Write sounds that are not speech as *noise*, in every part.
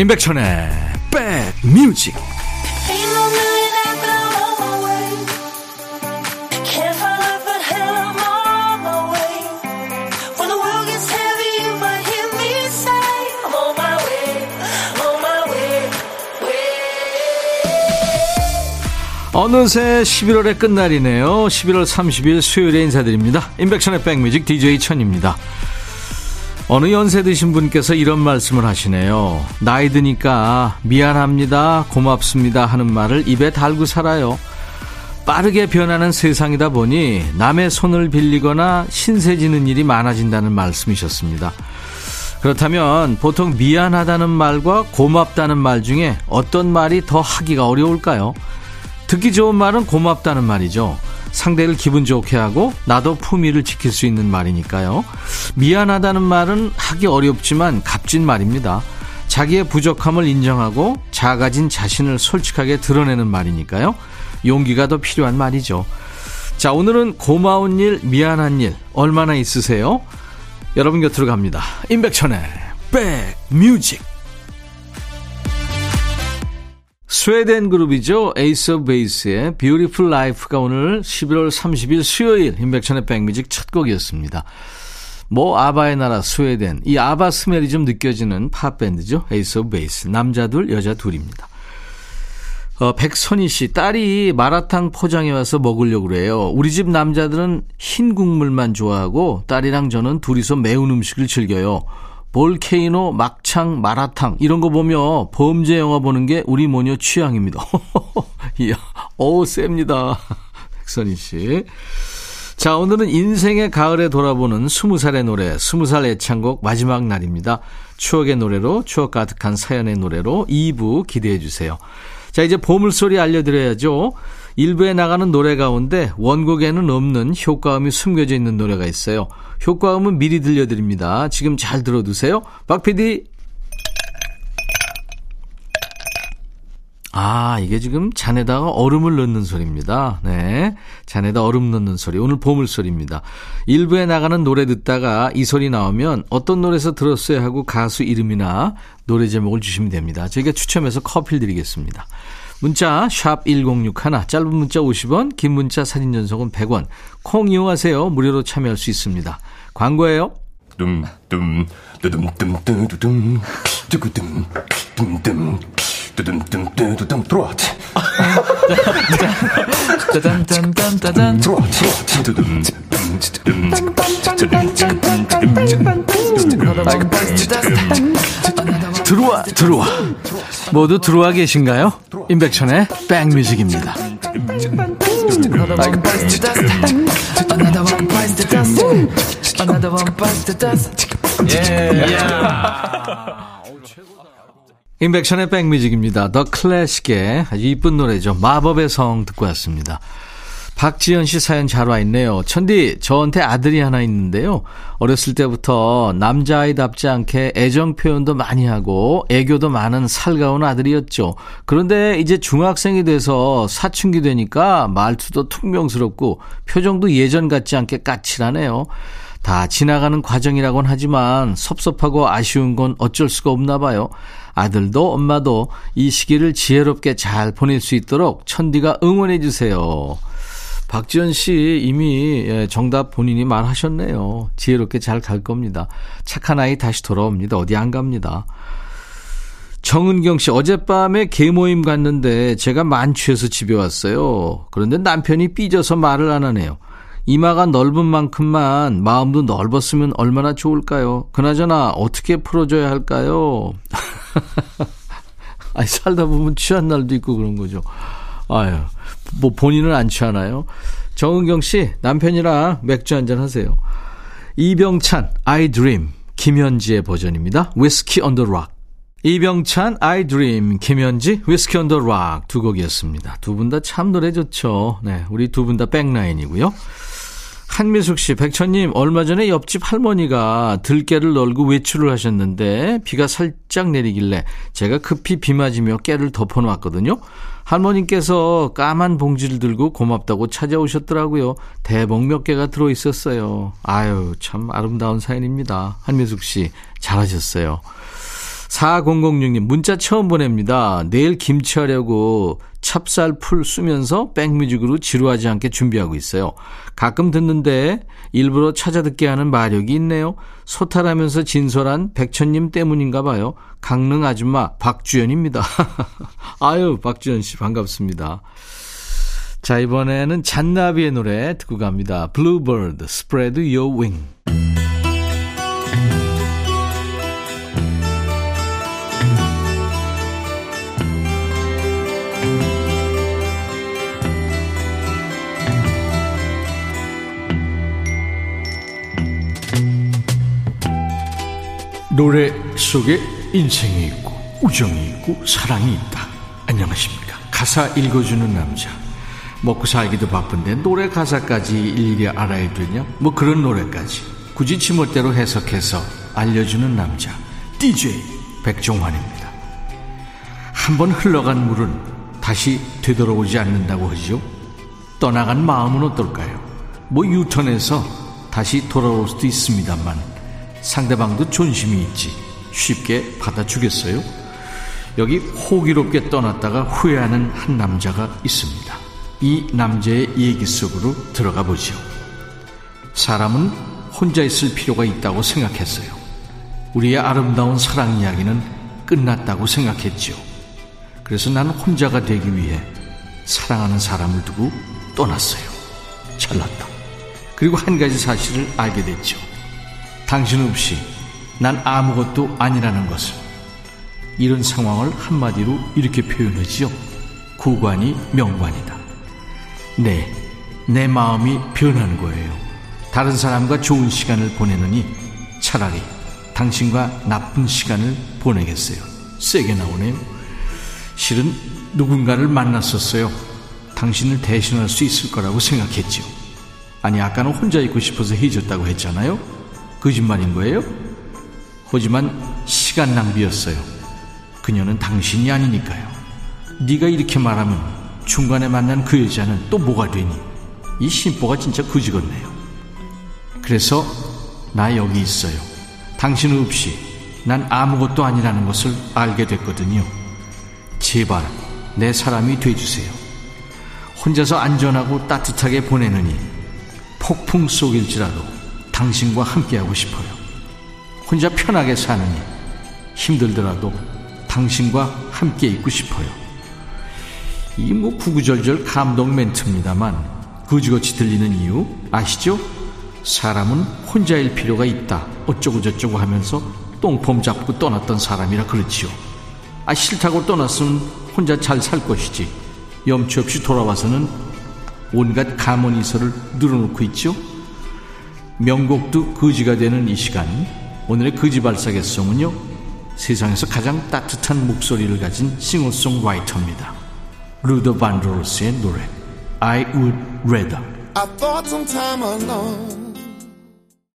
임백천의 백뮤직 어느새 11월의 끝날이네요. 11월 30일 수요일에 인사드립니다. 임백천의 백뮤직 DJ 천입니다. 어느 연세 드신 분께서 이런 말씀을 하시네요. 나이 드니까 미안합니다, 고맙습니다 하는 말을 입에 달고 살아요. 빠르게 변하는 세상이다 보니 남의 손을 빌리거나 신세 지는 일이 많아진다는 말씀이셨습니다. 그렇다면 보통 미안하다는 말과 고맙다는 말 중에 어떤 말이 더 하기가 어려울까요? 듣기 좋은 말은 고맙다는 말이죠. 상대를 기분 좋게 하고 나도 품위를 지킬 수 있는 말이니까요. 미안하다는 말은 하기 어렵지만 값진 말입니다. 자기의 부족함을 인정하고 작아진 자신을 솔직하게 드러내는 말이니까요. 용기가 더 필요한 말이죠. 자, 오늘은 고마운 일, 미안한 일 얼마나 있으세요? 여러분 곁으로 갑니다. 임백천의 백뮤직 스웨덴 그룹이죠. Ace of Base의 Beautiful Life가 오늘 11월 30일 수요일 임백천의 백뮤직 첫 곡이었습니다. 뭐 아바의 나라 스웨덴 이 아바 smell이 좀 느껴지는 팝밴드죠. Ace of Base 남자 둘 여자 둘입니다. 어, 백선희 씨 딸이 마라탕 포장해 와서 먹으려고 그래요. 우리 집 남자들은 흰 국물만 좋아하고 딸이랑 저는 둘이서 매운 음식을 즐겨요. 볼케이노, 막창, 마라탕 이런 거 보며 범죄 영화 보는 게 우리 모녀 취향입니다. *laughs* 이야, 오 셉니다. *laughs* 백선희 씨. 자, 오늘은 인생의 가을에 돌아보는 20살의 노래, 20살 애창곡 마지막 날입니다. 추억의 노래로, 추억 가득한 사연의 노래로 2부 기대해 주세요. 자, 이제 보물소리 알려드려야죠. 일부에 나가는 노래 가운데 원곡에는 없는 효과음이 숨겨져 있는 노래가 있어요. 효과음은 미리 들려드립니다. 지금 잘 들어두세요. 박 PD. 아, 이게 지금 잔에다가 얼음을 넣는 소리입니다. 네. 잔에다 얼음 넣는 소리. 오늘 보물소리입니다. 일부에 나가는 노래 듣다가 이 소리 나오면 어떤 노래에서 들었어요 하고 가수 이름이나 노래 제목을 주시면 됩니다. 저희가 추첨해서 커피를 드리겠습니다. 문자 1061, 짧은 문자 50원, 긴 문자 사진 전송은 100원. 콩 이용하세요. 무료로 참여할 수 있습니다. 광고예요. 둠둠 두둠둠 두두둠 두구둠 둠둠 두둠둠 두두둠 들어와. 짜잔짠짠짜잔 들어와. 두둠 들어와 들어와 모두 들어와 계신가요? 임백천의 백뮤직입니다. 임백천의 백뮤직입니다. 더 클래식의 아주 이쁜 노래죠. 마법의 성 듣고 왔습니다. 박지연 씨 사연 잘 와 있네요. 천디, 저한테 아들이 하나 있는데요. 어렸을 때부터 남자아이답지 않게 애정 표현도 많이 하고 애교도 많은 살가운 아들이었죠. 그런데 이제 중학생이 돼서 사춘기 되니까 말투도 퉁명스럽고 표정도 예전 같지 않게 까칠하네요. 다 지나가는 과정이라곤 하지만 섭섭하고 아쉬운 건 어쩔 수가 없나 봐요. 아들도 엄마도 이 시기를 지혜롭게 잘 보낼 수 있도록 천디가 응원해 주세요. 박지연 씨 이미 예, 정답 본인이 말하셨네요. 지혜롭게 잘 갈 겁니다. 착한 아이 다시 돌아옵니다. 어디 안 갑니다. 정은경 씨, 어젯밤에 개모임 갔는데 제가 만취해서 집에 왔어요. 그런데 남편이 삐져서 말을 안 하네요. 이마가 넓은 만큼만 마음도 넓었으면 얼마나 좋을까요? 그나저나 어떻게 풀어줘야 할까요? *laughs* 아니, 살다 보면 취한 날도 있고 그런 거죠. 아유, 뭐 본인은 안 취하나요? 정은경 씨, 남편이랑 맥주 한잔 하세요. 이병찬, I Dream, 김현지의 버전입니다. Whiskey on the Rock. 이병찬, I Dream, 김현지, Whiskey on the Rock 두 곡이었습니다. 두 분 다 참 노래 좋죠. 네, 우리 두 분 다 백라인이고요. 한미숙 씨, 백천님, 얼마 전에 옆집 할머니가 들깨를 널고 외출을 하셨는데 비가 살짝 내리길래 제가 급히 비 맞으며 깨를 덮어놓았거든요. 할머님께서 까만 봉지를 들고 고맙다고 찾아오셨더라고요. 대봉 몇 개가 들어 있었어요. 아유, 참 아름다운 사연입니다. 한미숙 씨, 잘하셨어요. 4006님, 문자 처음 보냅니다. 내일 김치하려고 찹쌀 풀 쓰면서 백뮤직으로 지루하지 않게 준비하고 있어요. 가끔 듣는데 일부러 찾아 듣게 하는 마력이 있네요. 소탈하면서 진솔한 백천님 때문인가 봐요. 강릉 아줌마 박주연입니다. *laughs* 아유, 박주연 씨 반갑습니다. 자, 이번에는 잔나비의 노래 듣고 갑니다. Bluebird, Spread Your Wing. 노래 속에 인생이 있고 우정이 있고 사랑이 있다. 안녕하십니까. 가사 읽어주는 남자. 먹고 살기도 바쁜데 노래 가사까지 일일이 알아야 되냐? 뭐 그런 노래까지 굳이 지멋대로 해석해서 알려주는 남자 DJ 백종환입니다. 한번 흘러간 물은 다시 되돌아오지 않는다고 하죠. 떠나간 마음은 어떨까요? 뭐 유턴해서 다시 돌아올 수도 있습니다만 상대방도 존심이 있지 쉽게 받아주겠어요? 여기 호기롭게 떠났다가 후회하는 한 남자가 있습니다. 이 남자의 얘기 속으로 들어가 보죠. 사람은 혼자 있을 필요가 있다고 생각했어요. 우리의 아름다운 사랑 이야기는 끝났다고 생각했죠. 그래서 나는 혼자가 되기 위해 사랑하는 사람을 두고 떠났어요. 잘났다. 그리고 한 가지 사실을 알게 됐죠. 당신 없이 난 아무것도 아니라는 것을. 이런 상황을 한마디로 이렇게 표현하지요. 구관이 명관이다. 네, 내 마음이 변한 거예요. 다른 사람과 좋은 시간을 보내느니 차라리 당신과 나쁜 시간을 보내겠어요. 세게 나오네요. 실은 누군가를 만났었어요. 당신을 대신할 수 있을 거라고 생각했죠. 아니, 아까는 혼자 있고 싶어서 해줬다고 했잖아요. 거짓말인 거예요? 하지만 시간 낭비였어요. 그녀는 당신이 아니니까요. 네가 이렇게 말하면 중간에 만난 그 여자는 또 뭐가 되니? 이 심보가 진짜 그지같네요. 그래서 나 여기 있어요. 당신 없이 난 아무것도 아니라는 것을 알게 됐거든요. 제발 내 사람이 돼주세요. 혼자서 안전하고 따뜻하게 보내느니 폭풍 속일지라도 당신과 함께하고 싶어요. 혼자 편하게 사느니 힘들더라도 당신과 함께 있고 싶어요. 이 뭐 구구절절 감동 멘트입니다만 거지같이 들리는 이유 아시죠? 사람은 혼자일 필요가 있다 어쩌고 저쩌고 하면서 똥폼 잡고 떠났던 사람이라 그렇지요. 아 싫다고 떠났으면 혼자 잘 살 것이지 염치 없이 돌아와서는 온갖 가문이설을 늘어놓고 있죠. 명곡도 거지가 되는 이 시간 오늘의 거지 발사계송은요 세상에서 가장 따뜻한 목소리를 가진 싱어송라이터입니다. 루더 반드로스의 노래 I would rather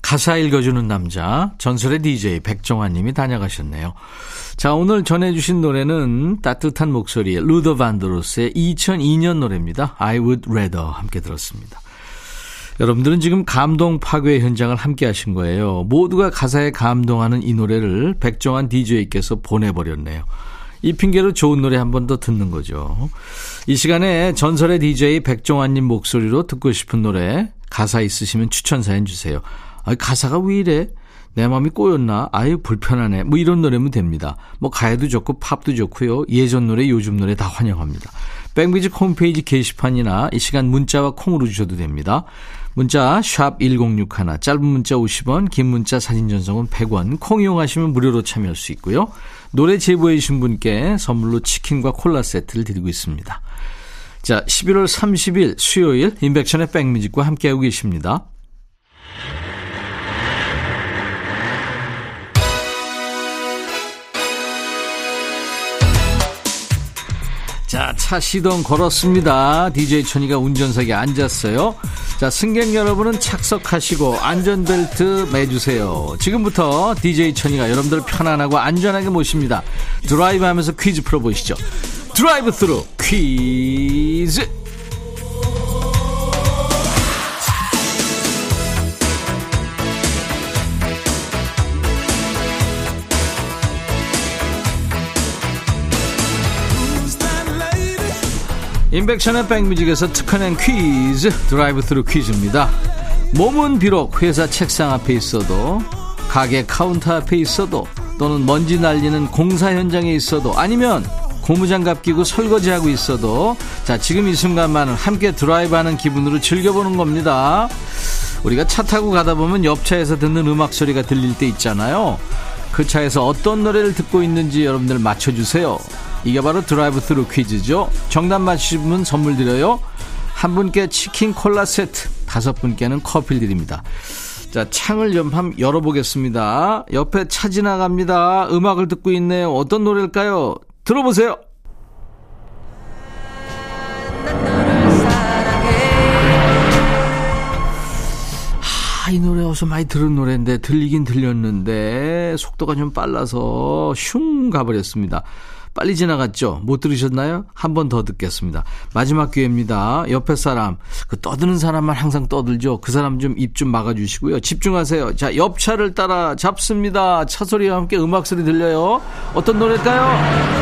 가사 읽어주는 남자 전설의 DJ 백종환님이 다녀가셨네요. 자 오늘 전해주신 노래는 따뜻한 목소리의 루더 반드로스의 2002년 노래입니다. I would rather 함께 들었습니다. 여러분들은 지금 감동 파괴 현장을 함께 하신 거예요. 모두가 가사에 감동하는 이 노래를 백종환 DJ께서 보내버렸네요. 이 핑계로 좋은 노래 한 번 더 듣는 거죠. 이 시간에 전설의 DJ 백종환님 목소리로 듣고 싶은 노래 가사 있으시면 추천 사연 주세요. 아, 가사가 왜 이래? 내 마음이 꼬였나? 아유 불편하네. 뭐 이런 노래면 됩니다. 뭐 가요도 좋고 팝도 좋고요. 예전 노래, 요즘 노래 다 환영합니다. 백뮤직 홈페이지 게시판이나 이 시간 문자와 콩으로 주셔도 됩니다. 문자 1061, 짧은 문자 50원, 긴 문자 사진 전송은 100원, 콩 이용하시면 무료로 참여할 수 있고요. 노래 제보해 주신 분께 선물로 치킨과 콜라 세트를 드리고 있습니다. 자, 11월 30일 수요일 인백션의 백뮤직과 함께하고 계십니다. 자, 차 시동 걸었습니다. DJ 천이가 운전석에 앉았어요. 자, 승객 여러분은 착석하시고 안전벨트 매주세요. 지금부터 DJ 천이가 여러분들 편안하고 안전하게 모십니다. 드라이브 하면서 퀴즈 풀어보시죠. 드라이브 스루 퀴즈! 임백천의 백뮤직에서 특허낸 퀴즈 드라이브 스루 퀴즈입니다. 몸은 비록 회사 책상 앞에 있어도 가게 카운터 앞에 있어도 또는 먼지 날리는 공사 현장에 있어도 아니면 고무장갑 끼고 설거지하고 있어도 자 지금 이 순간만을 함께 드라이브하는 기분으로 즐겨보는 겁니다. 우리가 차 타고 가다 보면 옆 차에서 듣는 음악 소리가 들릴 때 있잖아요. 그 차에서 어떤 노래를 듣고 있는지 여러분들 맞춰주세요 이게 바로 드라이브 스루 퀴즈죠 정답 맞히시면 선물 드려요 한 분께 치킨 콜라 세트 다섯 분께는 커피를 드립니다 자, 창을 좀 열어보겠습니다. 옆에 차 지나갑니다. 음악을 듣고 있네요. 어떤 노래일까요? 들어보세요. 아, 이 노래 어서 많이 들은 노래인데 들리긴 들렸는데 속도가 좀 빨라서 슝 가버렸습니다. 빨리 지나갔죠? 못 들으셨나요? 한 번 더 듣겠습니다. 마지막 기회입니다. 옆에 사람, 그 떠드는 사람만 항상 떠들죠. 그 사람 좀 입좀 막아주시고요. 집중하세요. 자, 옆차를 따라 잡습니다. 차 소리와 함께 음악 소리 들려요. 어떤 노래일까요?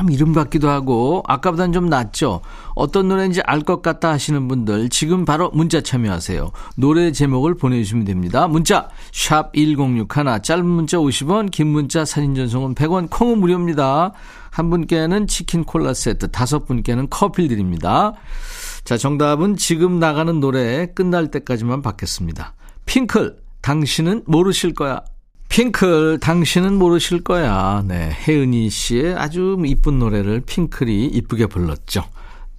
사람 이름 같기도 하고 아까보다는 좀 낫죠. 어떤 노래인지 알 것 같다 하시는 분들 지금 바로 문자 참여하세요. 노래 제목을 보내주시면 됩니다. 문자 샵 1061, 짧은 문자 50원, 긴 문자 사진 전송은 100원, 콩은 무료입니다. 한 분께는 치킨 콜라 세트, 다섯 분께는 커피 드립니다. 자, 정답은 지금 나가는 노래 끝날 때까지만 받겠습니다. 핑클, 당신은 모르실 거야. 핑클, 당신은 모르실 거야. 네. 혜은이 씨의 아주 이쁜 노래를 핑클이 이쁘게 불렀죠.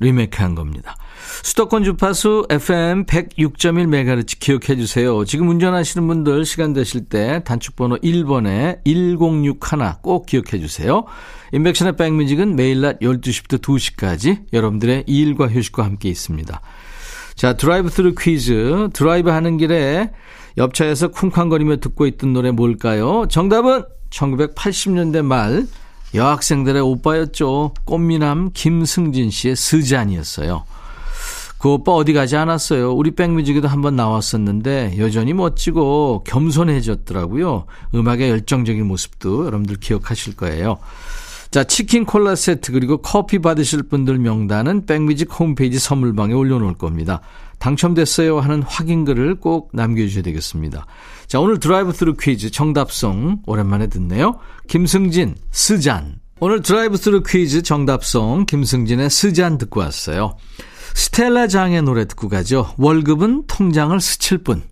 리메이크 한 겁니다. 수도권 주파수 FM 106.1MHz 기억해 주세요. 지금 운전하시는 분들 시간 되실 때 단축번호 1번에 1061 꼭 기억해 주세요. 임백천의 백뮤직은 매일 낮 12시부터 2시까지 여러분들의 일과 휴식과 함께 있습니다. 자, 드라이브 스루 퀴즈. 드라이브 하는 길에 옆차에서 쿵쾅거리며 듣고 있던 노래 뭘까요? 정답은 1980년대 말 여학생들의 오빠였죠. 꽃미남 김승진 씨의 스잔이었어요. 그 오빠 어디 가지 않았어요. 우리 백뮤직에도 한번 나왔었는데 여전히 멋지고 겸손해졌더라고요. 음악의 열정적인 모습도 여러분들 기억하실 거예요. 자, 치킨 콜라 세트 그리고 커피 받으실 분들 명단은 백뮤직 홈페이지 선물방에 올려놓을 겁니다. 당첨됐어요 하는 확인글을 꼭 남겨주셔야 되겠습니다. 자, 오늘 드라이브 스루 퀴즈 정답송 오랜만에 듣네요. 김승진, 스잔. 오늘 드라이브 스루 퀴즈 정답송 김승진의 스잔 듣고 왔어요. 스텔라 장의 노래 듣고 가죠. 월급은 통장을 스칠 뿐.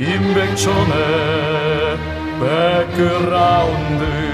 임백천의 백그라운드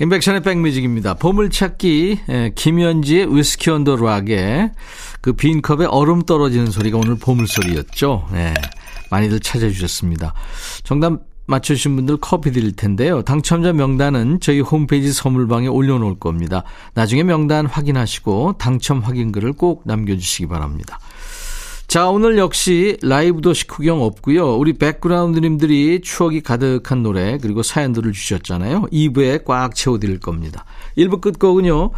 인백션의 백뮤직입니다. 보물찾기 예, 김현지의 위스키 언더 락에 그 빈 컵에 얼음 떨어지는 소리가 오늘 보물소리였죠. 네, 많이들 찾아주셨습니다. 정답 맞추신 분들 커피 드릴 텐데요. 당첨자 명단은 저희 홈페이지 선물방에 올려놓을 겁니다. 나중에 명단 확인하시고 당첨 확인글을 꼭 남겨주시기 바랍니다. 자, 오늘 역시 라이브 도시 구경 없고요. 우리 백그라운드님들이 추억이 가득한 노래 그리고 사연들을 주셨잖아요. 2부에 꽉 채워드릴 겁니다. 1부 끝곡은요.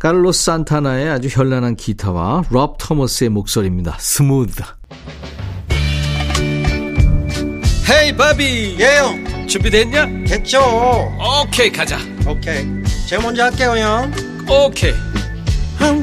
카를로스 산타나의 아주 현란한 기타와 롭 토머스의 목소리입니다. Smooth. 헤이 바비 예영 준비됐냐? 됐죠 오케이 가자 오케이 제가 먼저 할게요 형 오케이 I'm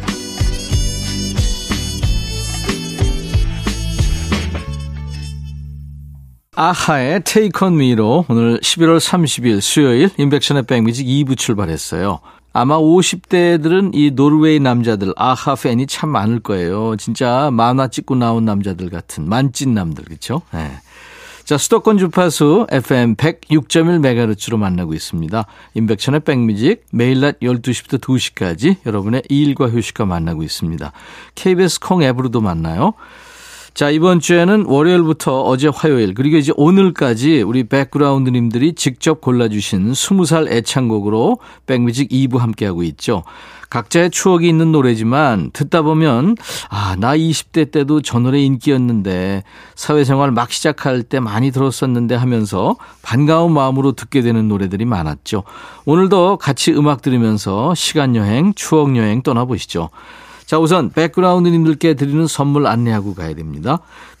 아하의 Take On Me로 오늘 11월 30일 수요일 인백션의 백뮤직 2부 출발했어요. 아마 50대들은 이 노르웨이 남자들 아하 팬이 참 많을 거예요. 진짜 만화 찍고 나온 남자들 같은 만찢남들 그렇죠? 네. 자, 수도권 주파수 FM 106.1MHz로 만나고 있습니다. 인백천의 백뮤직 매일 낮 12시부터 2시까지 여러분의 일과 휴식과 만나고 있습니다. KBS 콩 앱으로도 만나요. 자, 이번 주에는 월요일부터 어제 화요일, 그리고 이제 오늘까지 우리 백그라운드님들이 직접 골라주신 20살 애창곡으로 백뮤직 2부 함께하고 있죠. 각자의 추억이 있는 노래지만 듣다 보면, 아, 나 20대 때도 저 노래 인기였는데, 사회생활 막 시작할 때 많이 들었었는데 하면서 반가운 마음으로 듣게 되는 노래들이 많았죠. 오늘도 같이 음악 들으면서 시간여행, 추억여행 떠나보시죠. 자, 우선 백그라운드님들께 드리는 선물 안내하고 가야 됩니다.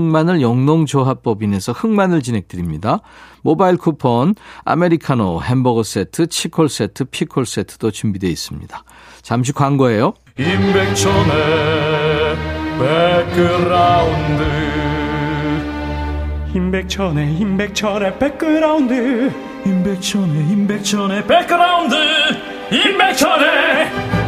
흑마늘 영농조합법인에서 흑마늘 진행드립니다. 모바일 쿠폰, 아메리카노, 햄버거 세트, 치콜 세트, 피콜 세트도 준비되어 있습니다. 잠시 광고예요. 임백천의 백그라운드 임백천의 임백천의 백그라운드 임백천의 임백천의 백그라운드 임백천의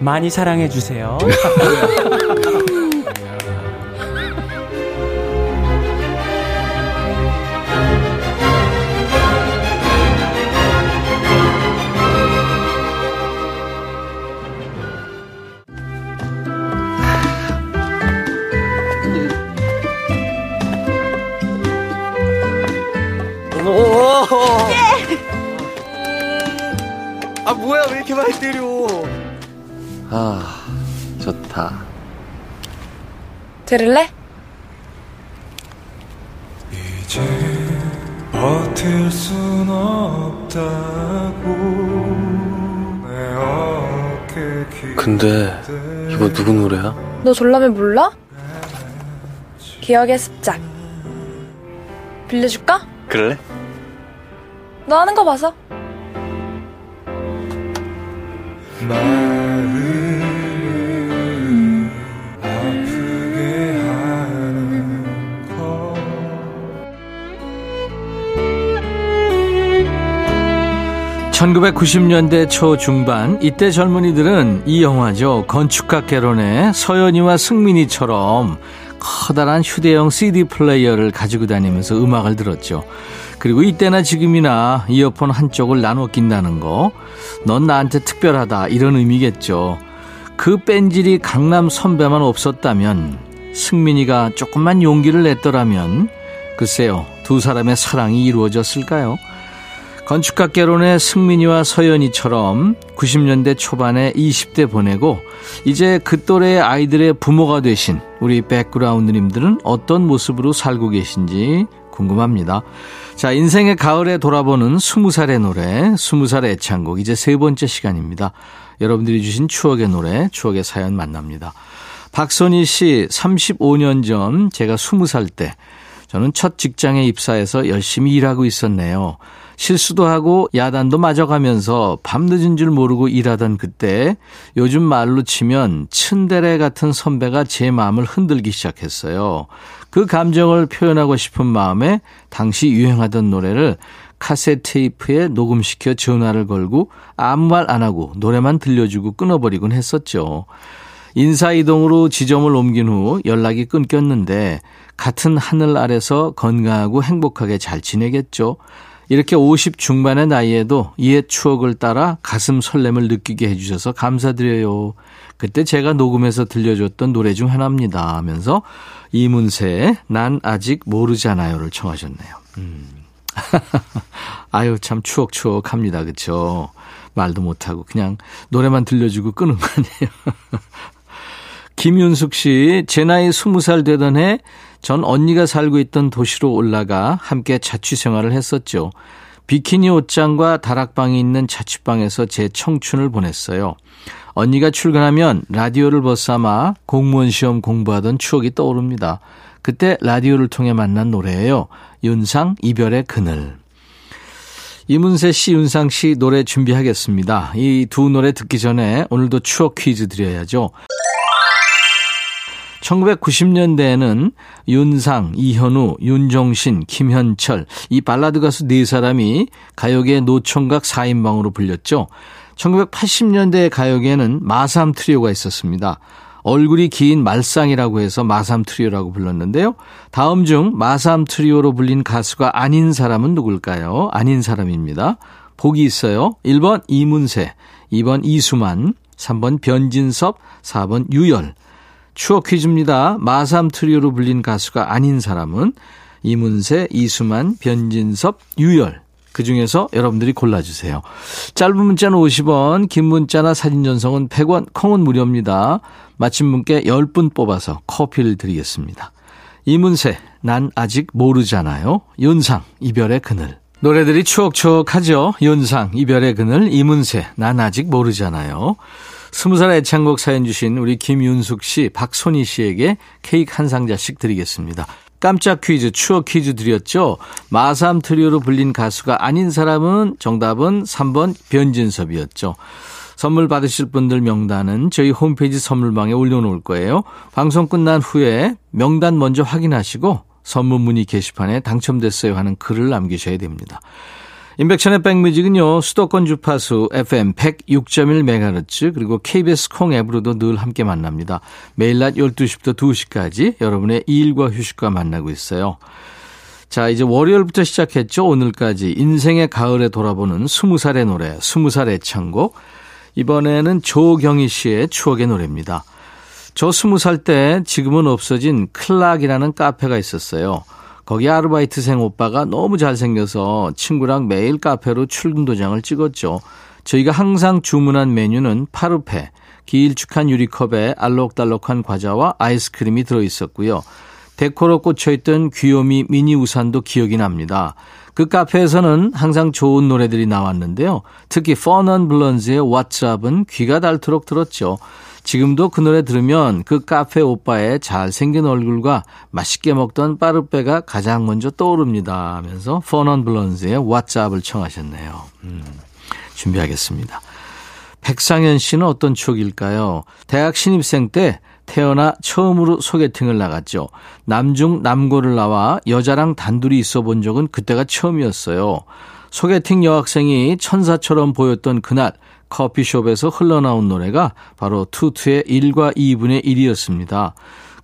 많이 사랑해 주세요. *laughs* 들을래? 이제 버틸 순 없다고 내 어깨 근데 이거 누구 노래야? 너 졸라면 몰라? 기억의 습작 빌려줄까? 그래? 너 하는 거 봐서 마음을 1990년대 초 중반 이때 젊은이들은 이 영화죠. 건축가 개론의 서연이와 승민이처럼 커다란 휴대용 CD 플레이어를 가지고 다니면서 음악을 들었죠. 그리고 이때나 지금이나 이어폰 한쪽을 나눠 낀다는 거, 넌 나한테 특별하다 이런 의미겠죠. 그 뺀질이 강남 선배만 없었다면 승민이가 조금만 용기를 냈더라면 글쎄요 두 사람의 사랑이 이루어졌을까요? 건축학개론의 승민이와 서연이처럼 90년대 초반에 20대 보내고 이제 그 또래의 아이들의 부모가 되신 우리 백그라운드님들은 어떤 모습으로 살고 계신지 궁금합니다. 자, 인생의 가을에 돌아보는 20살의 노래, 20살의 애창곡 이제 세 번째 시간입니다. 여러분들이 주신 추억의 노래, 추억의 사연 만납니다. 박선희 씨, 35년 전 제가 20살 때 저는 첫 직장에 입사해서 열심히 일하고 있었네요. 실수도 하고 야단도 맞아가면서 밤늦은 줄 모르고 일하던 그때 요즘 말로 치면 츤데레 같은 선배가 제 마음을 흔들기 시작했어요. 그 감정을 표현하고 싶은 마음에 당시 유행하던 노래를 카세트 테이프에 녹음시켜 전화를 걸고 아무 말 안 하고 노래만 들려주고 끊어버리곤 했었죠. 인사이동으로 지점을 옮긴 후 연락이 끊겼는데 같은 하늘 아래서 건강하고 행복하게 잘 지내겠죠. 이렇게 50 중반의 나이에도 이의 추억을 따라 가슴 설렘을 느끼게 해주셔서 감사드려요. 그때 제가 녹음해서 들려줬던 노래 중 하나입니다. 하면서 이문세의 난 아직 모르잖아요를 청하셨네요. 음, *laughs* 아유, 참 추억추억합니다. 그쵸? 말도 못하고 그냥 노래만 들려주고 끄는 거 아니에요. *laughs* 김윤숙 씨, 제 나이 20살 되던 해, 전 언니가 살고 있던 도시로 올라가 함께 자취 생활을 했었죠. 비키니 옷장과 다락방이 있는 자취방에서 제 청춘을 보냈어요. 언니가 출근하면 라디오를 벗삼아 공무원 시험 공부하던 추억이 떠오릅니다. 그때 라디오를 통해 만난 노래예요. 윤상 이별의 그늘. 이문세 씨, 윤상 씨 노래 준비하겠습니다. 이 두 노래 듣기 전에 오늘도 추억 퀴즈 드려야죠. 1990년대에는 윤상, 이현우, 윤종신, 김현철 이 발라드 가수 네 사람이 가요계 노총각 4인방으로 불렸죠. 1980년대 가요계에는 마삼 트리오가 있었습니다. 얼굴이 긴 말상이라고 해서 마삼 트리오라고 불렀는데요. 다음 중 마삼 트리오로 불린 가수가 아닌 사람은 누굴까요? 아닌 사람입니다. 보기 있어요. 1번 이문세, 2번 이수만, 3번 변진섭, 4번 유열. 추억 퀴즈입니다. 마삼 트리오로 불린 가수가 아닌 사람은 이문세, 이수만, 변진섭, 유열. 그 중에서 여러분들이 골라주세요. 짧은 문자는 50원, 긴 문자나 사진 전송은 100원, 콩은 무료입니다. 마친 분께 10분 뽑아서 커피를 드리겠습니다. 이문세, 난 아직 모르잖아요. 윤상, 이별의 그늘. 노래들이 추억추억하죠. 윤상, 이별의 그늘, 이문세, 난 아직 모르잖아요. 스무 살 애창곡 사연 주신 우리 김윤숙 씨, 박소희 씨에게 케이크 한 상자씩 드리겠습니다. 깜짝 퀴즈, 추억 퀴즈 드렸죠? 마삼 트리오로 불린 가수가 아닌 사람은 정답은 3번 변진섭이었죠. 선물 받으실 분들 명단은 저희 홈페이지 선물방에 올려놓을 거예요. 방송 끝난 후에 명단 먼저 확인하시고 선물 문의 게시판에 당첨됐어요 하는 글을 남기셔야 됩니다. 인백션의 백뮤직은요, 수도권 주파수 FM 106.1MHz, 그리고 KBS 콩 앱으로도 늘 함께 만납니다. 매일 낮 12시부터 2시까지 여러분의 일과 휴식과 만나고 있어요. 자, 이제 월요일부터 시작했죠. 오늘까지 인생의 가을에 돌아보는 20살의 노래, 20살 애창곡. 이번에는 조경희 씨의 추억의 노래입니다. 저 20살 때 지금은 없어진 클락이라는 카페가 있었어요. 거기 아르바이트생 오빠가 너무 잘생겨서 친구랑 매일 카페로 출근 도장을 찍었죠. 저희가 항상 주문한 메뉴는 파르페, 길쭉한 유리컵에 알록달록한 과자와 아이스크림이 들어있었고요. 데코로 꽂혀있던 귀요미 미니 우산도 기억이 납니다. 그 카페에서는 항상 좋은 노래들이 나왔는데요. 특히 펀언 블런즈의 왓츠업은 귀가 닳도록 들었죠. 지금도 그 노래 들으면 그 카페 오빠의 잘생긴 얼굴과 맛있게 먹던 빠르빼가 가장 먼저 떠오릅니다 하면서 펀언 블런즈의 왓츠업을 청하셨네요. 음, 준비하겠습니다. 백상현 씨는 어떤 추억일까요? 대학 신입생 때 태어나 처음으로 소개팅을 나갔죠. 남중 남고를 나와 여자랑 단둘이 있어 본 적은 그때가 처음이었어요. 소개팅 여학생이 천사처럼 보였던 그날 커피숍에서 흘러나온 노래가 바로 투투의 1과 2분의 1이었습니다.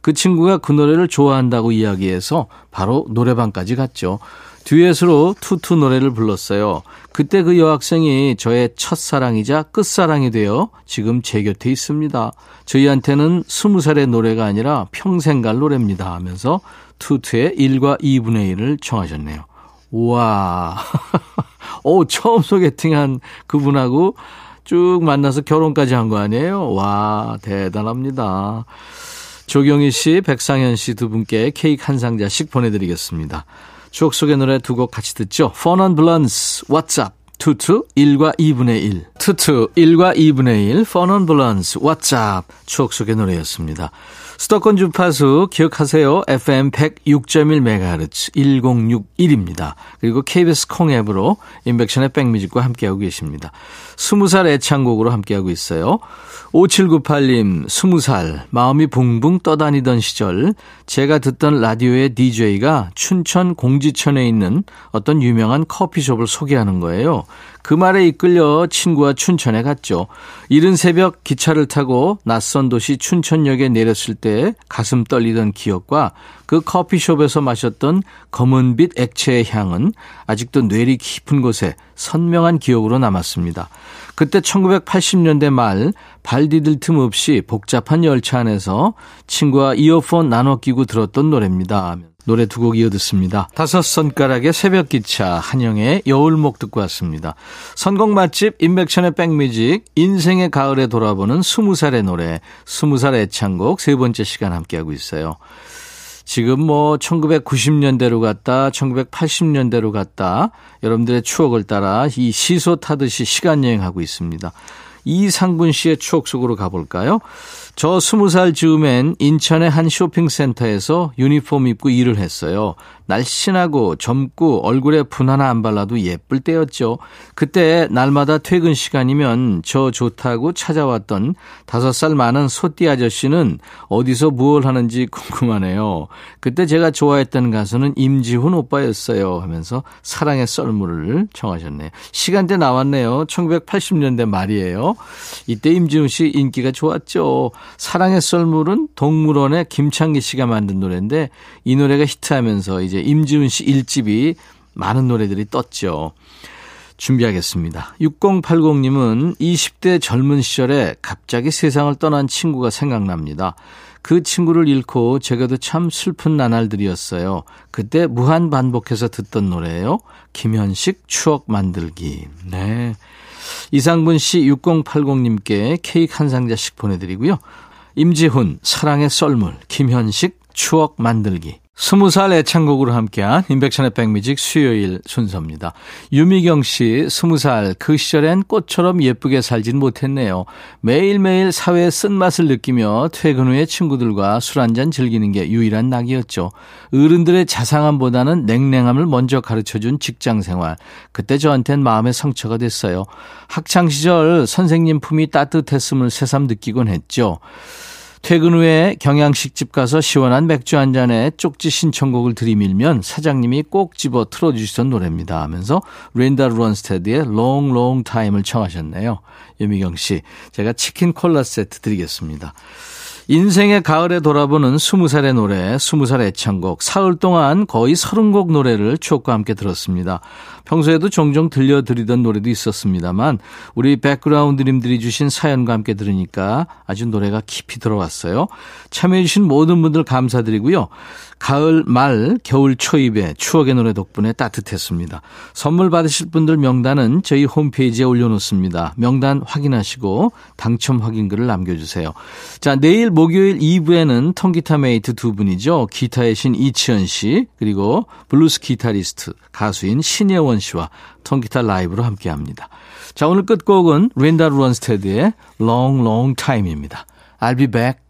그 친구가 그 노래를 좋아한다고 이야기해서 바로 노래방까지 갔죠. 듀엣으로 투투 노래를 불렀어요. 그때 그 여학생이 저의 첫사랑이자 끝사랑이 되어 지금 제 곁에 있습니다. 저희한테는 스무 살의 노래가 아니라 평생 갈 노래입니다 하면서 투투의 1과 2분의 1을 청하셨네요. 우와. *laughs* 오, 처음 소개팅한 그분하고 쭉 만나서 결혼까지 한 거 아니에요? 와, 대단합니다. 조경희 씨, 백상현 씨 두 분께 케이크 한 상자씩 보내드리겠습니다. 추억 속의 노래 두 곡 같이 듣죠. 4 Non Blondes, What's Up? 투투 1과 2분의 1. 투투 1과 2분의 1. 4 Non Blondes, What's Up? 추억 속의 노래였습니다. 수도권 주파수 기억하세요. FM 106.1MHz 1061입니다. 그리고 KBS 콩 앱으로 임백천의 백뮤직과 함께하고 계십니다. 20살 애창곡으로 함께하고 있어요. 5798님, 20살, 마음이 붕붕 떠다니던 시절, 제가 듣던 라디오의 DJ가 춘천 공지천에 있는 어떤 유명한 커피숍을 소개하는 거예요. 그 말에 이끌려 친구와 춘천에 갔죠. 이른 새벽 기차를 타고 낯선 도시 춘천역에 내렸을 때 가슴 떨리던 기억과 그 커피숍에서 마셨던 검은빛 액체의 향은 아직도 뇌리 깊은 곳에 선명한 기억으로 남았습니다. 그때 1980년대 말 발 디딜 틈 없이 복잡한 열차 안에서 친구와 이어폰 나눠 끼고 들었던 노래입니다. 노래 두 곡 이어 듣습니다. 다섯 손가락의 새벽 기차, 한영의 여울목 듣고 왔습니다. 선곡 맛집 인백션의 백뮤직, 인생의 가을에 돌아보는 스무 살의 노래, 스무 살 애창곡 세 번째 시간 함께하고 있어요. 지금 뭐 1990년대로 갔다, 1980년대로 갔다, 여러분들의 추억을 따라 이 시소 타듯이 시간 여행하고 있습니다. 이상분 씨의 추억 속으로 가볼까요? 저 스무 살 즈음엔 인천의 한 쇼핑센터에서 유니폼 입고 일을 했어요. 날씬하고 젊고 얼굴에 분 하나 안 발라도 예쁠 때였죠. 그때 날마다 퇴근 시간이면 저 좋다고 찾아왔던 다섯 살 많은 소띠 아저씨는 어디서 무얼 하는지 궁금하네요. 그때 제가 좋아했던 가수는 임지훈 오빠였어요 하면서 사랑의 썰물을 청하셨네요. 시간대 나왔네요. 1980년대 말이에요. 이때 임지훈 씨 인기가 좋았죠. 사랑의 썰물은 동물원의 김창기 씨가 만든 노래인데 이 노래가 히트하면서 이제 임지훈 씨 1집이 많은 노래들이 떴죠. 준비하겠습니다. 6080님은 20대 젊은 시절에 갑자기 세상을 떠난 친구가 생각납니다. 그 친구를 잃고 제게도 참 슬픈 나날들이었어요. 그때 무한 반복해서 듣던 노래예요. 김현식 추억 만들기. 네. 이상분 씨 6080님께 케이크 한 상자씩 보내드리고요. 임지훈 사랑의 썰물 김현식 추억 만들기 스무 살 애창곡으로 함께한 인백션의 백뮤직 수요일 순서입니다. 유미경 씨, 스무 살, 그 시절엔 꽃처럼 예쁘게 살진 못했네요. 매일매일 사회의 쓴맛을 느끼며 퇴근 후에 친구들과 술 한잔 즐기는 게 유일한 낙이었죠. 어른들의 자상함보다는 냉랭함을 먼저 가르쳐준 직장 생활. 그때 저한텐 마음의 상처가 됐어요. 학창시절 선생님 품이 따뜻했음을 새삼 느끼곤 했죠. 퇴근 후에 경양식집 가서 시원한 맥주 한 잔에 쪽지 신청곡을 들이밀면 사장님이 꼭 집어 틀어주시던 노래입니다 하면서 랜다 런스테드의 Long Long Time을 청하셨네요. 유미경 씨, 제가 치킨 콜라 세트 드리겠습니다. 인생의 가을에 돌아보는 스무 살의 노래, 스무 살 애창곡, 사흘 동안 거의 서른 곡 노래를 추억과 함께 들었습니다. 평소에도 종종 들려드리던 노래도 있었습니다만, 우리 백그라운드님들이 주신 사연과 함께 들으니까 아주 노래가 깊이 들어왔어요. 참여해주신 모든 분들 감사드리고요. 가을 말, 겨울 초입에 추억의 노래 덕분에 따뜻했습니다. 선물 받으실 분들 명단은 저희 홈페이지에 올려놓습니다. 명단 확인하시고 당첨 확인글을 남겨주세요. 자, 내일 목요일 2부에는 통기타 mate 두 분이죠. 기타의 신 이치현 씨, 그리고 블루스 기타리스트, 가수인 신예원 씨와 통기타 라이브로 함께 합니다. 자, 오늘 끝곡은 랜다 런스테드의 Long Long Time입니다. I'll be back.